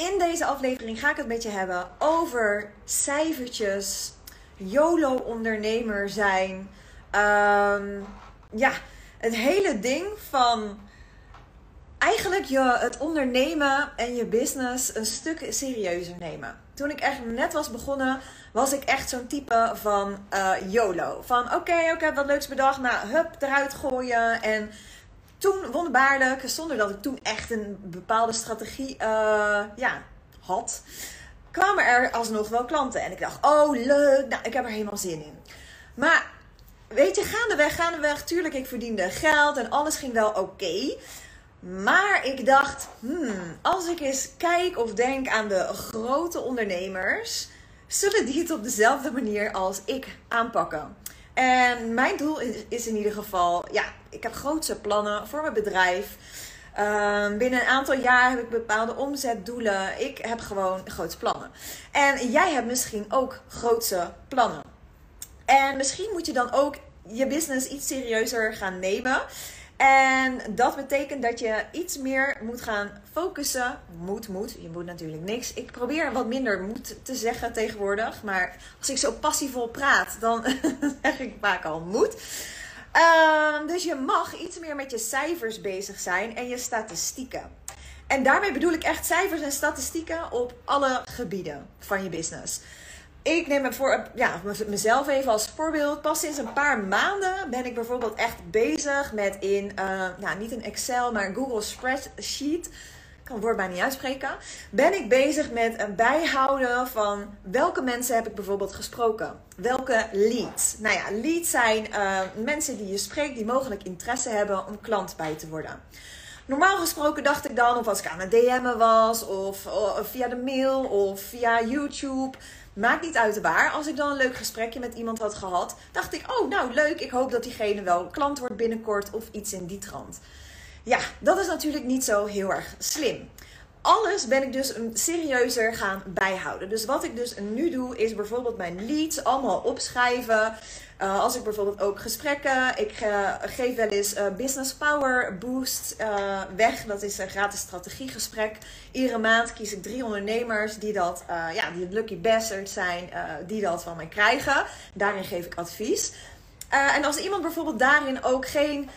In deze aflevering ga ik het met je hebben over cijfertjes, YOLO-ondernemer zijn. Ehm, ja, het hele ding van eigenlijk je het ondernemen en je business een stuk serieuzer nemen. Toen ik echt net was begonnen, was ik echt zo'n type van uh, YOLO. Van oké, okay, oké, wat leuks bedacht. Nou, hup, eruit gooien. En toen wonderbaarlijk, zonder dat ik toen echt een bepaalde strategie uh, ja, had, kwamen er alsnog wel klanten. En ik dacht, oh leuk, nou, ik heb er helemaal zin in. Maar weet je, gaandeweg, gaandeweg, tuurlijk, ik verdiende geld en alles ging wel oké. Maar ik dacht, hmm, als ik eens kijk of denk aan de grote ondernemers, zullen die het op dezelfde manier als ik aanpakken? En mijn doel is, in ieder geval, ja, ik heb grootse plannen voor mijn bedrijf. Ehm, binnen een aantal jaar heb ik bepaalde omzetdoelen. Ik heb gewoon grootse plannen. En jij hebt misschien ook grootse plannen. En misschien moet je dan ook je business iets serieuzer gaan nemen. En dat betekent dat je iets meer moet gaan focussen. Moet, moet. Je moet natuurlijk niks. Ik probeer wat minder moet te zeggen tegenwoordig. Maar als ik zo passievol praat, dan zeg ik vaak al moet. Uh, dus je mag iets meer met je cijfers bezig zijn en je statistieken. En daarmee bedoel ik echt cijfers en statistieken op alle gebieden van je business. Ik neem me voor, ja, mezelf even als voorbeeld. Pas sinds een paar maanden ben ik bijvoorbeeld echt bezig met in, nou niet een Excel, maar Google Spreadsheet. Ik kan het woord bijna niet uitspreken. Ben ik bezig met een bijhouden van welke mensen heb ik bijvoorbeeld gesproken. Welke leads. Nou ja, leads zijn uh, mensen die je spreekt die mogelijk interesse hebben om klant bij te worden. Normaal gesproken dacht ik dan, of als ik aan het DM'en was, of via de mail, of via YouTube Maakt niet uit waar. Als ik dan een leuk gesprekje met iemand had gehad, dacht ik: Oh, nou leuk. Ik hoop dat diegene wel klant wordt binnenkort of iets in die trant. Ja, dat is natuurlijk niet zo heel erg slim. Alles ben ik dus serieuzer gaan bijhouden. Dus wat ik dus nu doe, is bijvoorbeeld mijn leads allemaal opschrijven. Uh, als ik bijvoorbeeld ook gesprekken, ik uh, geef wel eens uh, Business Power Boost weg. Dat is een gratis strategiegesprek. Iedere maand kies ik drie ondernemers die dat, ja, die het lucky bastard zijn, die dat van mij krijgen. Daarin geef ik advies. en als iemand bijvoorbeeld daarin ook geen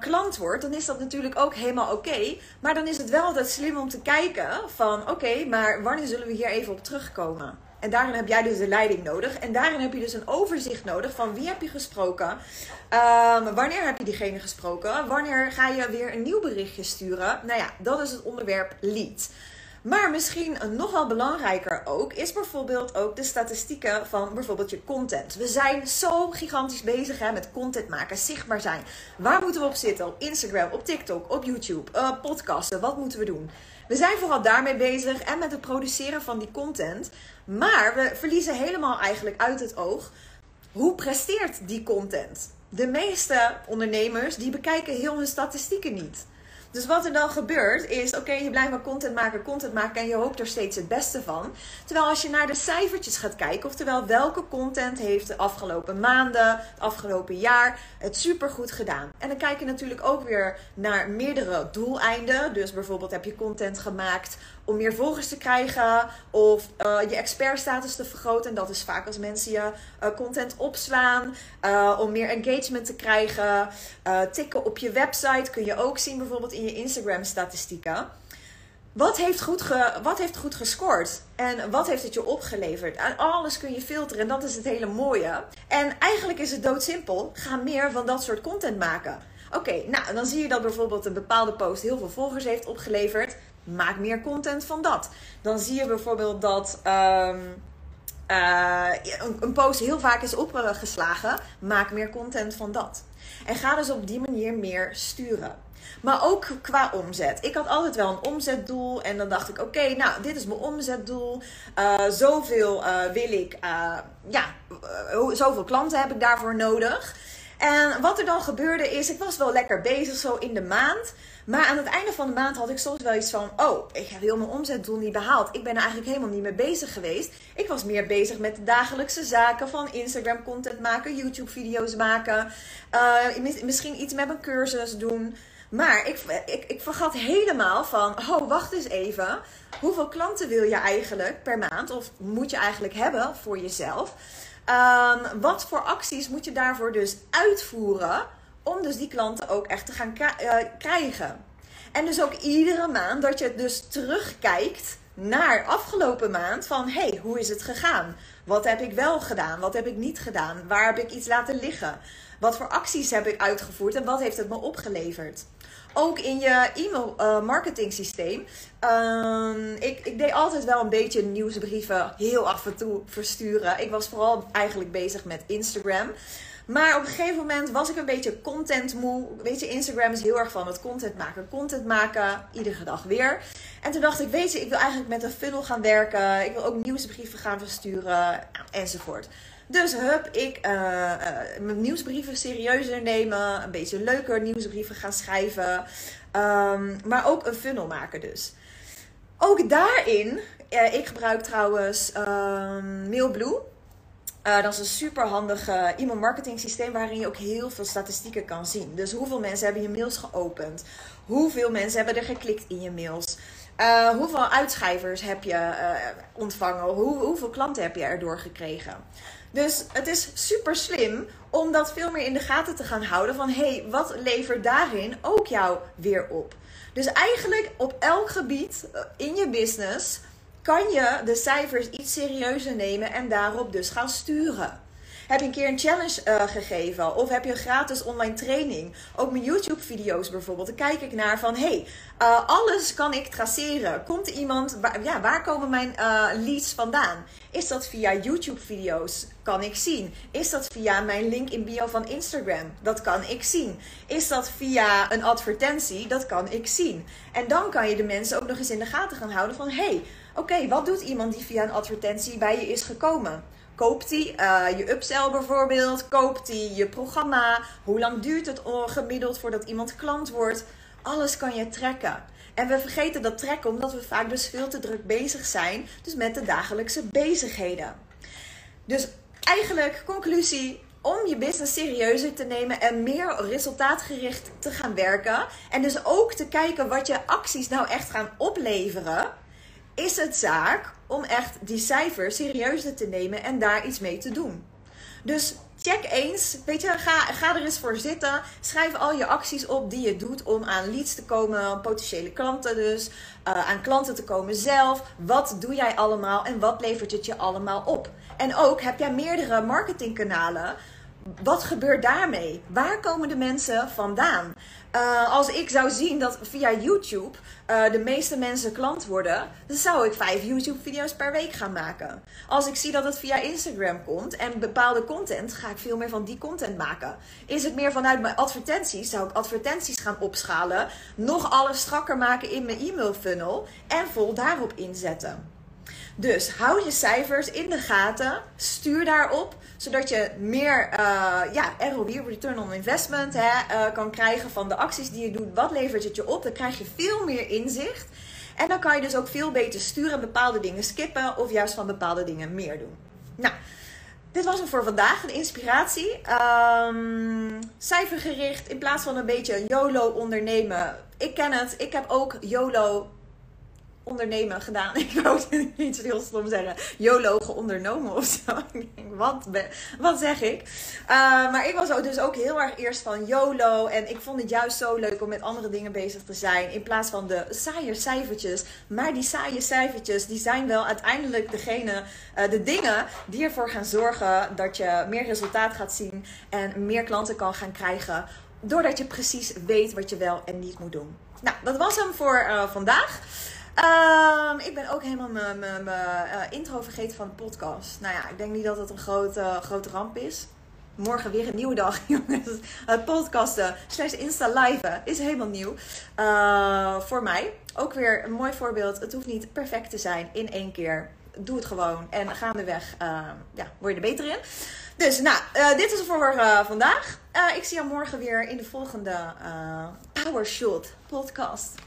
klant wordt, dan is dat natuurlijk ook helemaal oké. Maar dan is het wel altijd slim om te kijken van oké, maar wanneer zullen we hier even op terugkomen? En daarin heb jij dus de leiding nodig. En daarin heb je dus een overzicht nodig van wie heb je gesproken. Um, wanneer heb je diegene gesproken? Wanneer ga je weer een nieuw berichtje sturen? Nou ja, dat is het onderwerp lead. Maar misschien nog wel belangrijker ook is bijvoorbeeld ook de statistieken van bijvoorbeeld je content. We zijn zo gigantisch bezig hè, met content maken, zichtbaar zijn. Waar moeten we op zitten? Op Instagram, op TikTok, op YouTube, uh, podcasten. Wat moeten we doen? We zijn vooral daarmee bezig en met het produceren van die content. Maar we verliezen helemaal eigenlijk uit het oog hoe presteert die content. De meeste ondernemers die bekijken heel hun statistieken niet. Dus wat er dan gebeurt is, oké, je blijft maar content maken, content maken en je hoopt er steeds het beste van. Terwijl als je naar de cijfertjes gaat kijken, oftewel welke content heeft de afgelopen maanden, het afgelopen jaar het supergoed gedaan. En dan kijk je natuurlijk ook weer naar meerdere doeleinden. Dus bijvoorbeeld heb je content gemaakt om meer volgers te krijgen of uh, je expertstatus te vergroten. En dat is vaak als mensen je uh, content opslaan uh, om meer engagement te krijgen. tikken op je website kun je ook zien bijvoorbeeld in je Instagram statistieken. Wat heeft, goed ge, wat heeft goed gescoord? En wat heeft het je opgeleverd? En alles kun je filteren en dat is het hele mooie. En eigenlijk is het doodsimpel. Ga meer van dat soort content maken. Oké, nou dan zie je dat bijvoorbeeld een bepaalde post heel veel volgers heeft opgeleverd maak meer content van dat. Dan zie je bijvoorbeeld dat um, uh, een, een post heel vaak is opgeslagen. Maak meer content van dat. En ga dus op die manier meer sturen. Maar ook qua omzet. Ik had altijd wel een omzetdoel. En dan dacht ik: oké, nou, dit is mijn omzetdoel. Uh, zoveel uh, wil ik. Uh, ja, zoveel klanten heb ik daarvoor nodig. En wat er dan gebeurde is: ik was wel lekker bezig zo in de maand. Maar aan het einde van de maand had ik soms wel iets van: oh, ik heb heel mijn omzetdoel niet behaald. Ik ben er eigenlijk helemaal niet mee bezig geweest. Ik was meer bezig met de dagelijkse zaken van Instagram content maken, YouTube video's maken. Misschien iets met mijn cursus doen. Maar ik, ik, ik vergat helemaal van, oh wacht eens even. Hoeveel klanten wil je eigenlijk per maand? Of moet je eigenlijk hebben voor jezelf? Ehm, wat voor acties moet je daarvoor dus uitvoeren? Om dus die klanten ook echt te gaan eh, krijgen. En dus ook iedere maand dat je dus terugkijkt naar afgelopen maand van hey, hoe is het gegaan? Wat heb ik wel gedaan? Wat heb ik niet gedaan? Waar heb ik iets laten liggen? Wat voor acties heb ik uitgevoerd en wat heeft het me opgeleverd? Ook in je e-mail uh, marketing systeem. Ehm, ik, ik deed altijd wel een beetje nieuwsbrieven heel af en toe versturen. Ik was vooral eigenlijk bezig met Instagram. Maar op een gegeven moment was ik een beetje content moe. Weet je, Instagram is heel erg van het content maken. Content maken, iedere dag weer. En toen dacht ik, weet je, ik wil eigenlijk met een funnel gaan werken. Ik wil ook nieuwsbrieven gaan versturen, enzovoort. Dus hup, ik uh, mijn nieuwsbrieven serieuzer nemen. Een beetje leuker nieuwsbrieven gaan schrijven. Um, maar ook een funnel maken dus. Ook daarin, uh, ik gebruik trouwens um, Mailblue. Uh, dat is een super handig e-mail marketing systeem waarin je ook heel veel statistieken kan zien. Dus hoeveel mensen hebben je mails geopend? Hoeveel mensen hebben er geklikt in je mails? Uh, hoeveel uitschrijvers heb je uh, ontvangen? Hoe, hoeveel klanten heb je erdoor gekregen? Dus het is super slim om dat veel meer in de gaten te gaan houden. Van hé, hey, wat levert daarin ook jou weer op? Dus eigenlijk op elk gebied in je business kan je de cijfers iets serieuzer nemen en daarop dus gaan sturen. Heb je een keer een challenge uh, gegeven? Of heb je een gratis online training? Ook mijn YouTube-video's bijvoorbeeld. Dan kijk ik naar van, hey, uh, alles kan ik traceren. Komt iemand, ja, waar komen mijn uh, leads vandaan? Is dat via YouTube-video's? Kan ik zien. Is dat via mijn link in bio van Instagram? Dat kan ik zien. Is dat via een advertentie? Dat kan ik zien. En dan kan je de mensen ook nog eens in de gaten gaan houden van, hey, oké, wat doet iemand die via een advertentie bij je is gekomen? Koopt hij uh, je upsell bijvoorbeeld? Koopt hij je programma? Hoe lang duurt het gemiddeld voordat iemand klant wordt? Alles kan je trekken. En we vergeten dat trekken omdat we vaak dus veel te druk bezig zijn. Dus met de dagelijkse bezigheden. Dus eigenlijk, conclusie, om je business serieuzer te nemen en meer resultaatgericht te gaan werken. En dus ook te kijken wat je acties nou echt gaan opleveren is het zaak om echt die cijfers serieuzer te nemen en daar iets mee te doen. Dus check eens, weet je, ga, ga er eens voor zitten. Schrijf al je acties op die je doet om aan leads te komen, potentiële klanten dus, uh, aan klanten te komen zelf. Wat doe jij allemaal en wat levert het je allemaal op? En ook heb jij meerdere marketingkanalen wat gebeurt daarmee? Waar komen de mensen vandaan? Uh, als ik zou zien dat via YouTube uh, de meeste mensen klant worden, dan zou ik vijf YouTube-video's per week gaan maken. Als ik zie dat het via Instagram komt en bepaalde content, ga ik veel meer van die content maken. Is het meer vanuit mijn advertenties, zou ik advertenties gaan opschalen, nog alles strakker maken in mijn e-mail funnel en vol daarop inzetten. Dus hou je cijfers in de gaten. Stuur daarop. Zodat je meer uh, ja, ROI, Return on Investment, hè, uh, kan krijgen van de acties die je doet. Wat levert het je op? Dan krijg je veel meer inzicht. En dan kan je dus ook veel beter sturen bepaalde dingen skippen of juist van bepaalde dingen meer doen. Nou, dit was hem voor vandaag, een inspiratie. Um, cijfergericht in plaats van een beetje YOLO ondernemen. Ik ken het, ik heb ook YOLO ondernemen gedaan. Ik wou iets heel stom zeggen. YOLO ondernomen of zo. Wat, wat zeg ik? Uh, maar ik was dus ook heel erg eerst van YOLO. En ik vond het juist zo leuk om met andere dingen bezig te zijn. In plaats van de saaie cijfertjes. Maar die saaie cijfertjes, die zijn wel uiteindelijk degene, uh, de dingen die ervoor gaan zorgen dat je meer resultaat gaat zien. En meer klanten kan gaan krijgen. Doordat je precies weet wat je wel en niet moet doen. Nou, dat was hem voor uh, vandaag. Um, ik ben ook helemaal mijn uh, intro vergeten van de podcast. Nou ja, ik denk niet dat het een grote, grote ramp is. Morgen weer een nieuwe dag, jongens. Het podcasten slash Insta live is helemaal nieuw. Uh, voor mij. Ook weer een mooi voorbeeld. Het hoeft niet perfect te zijn in één keer. Doe het gewoon. En gaandeweg uh, ja, word je er beter in. Dus nou, uh, dit is voor vandaag. ik zie jou morgen weer in de volgende Power Shot podcast.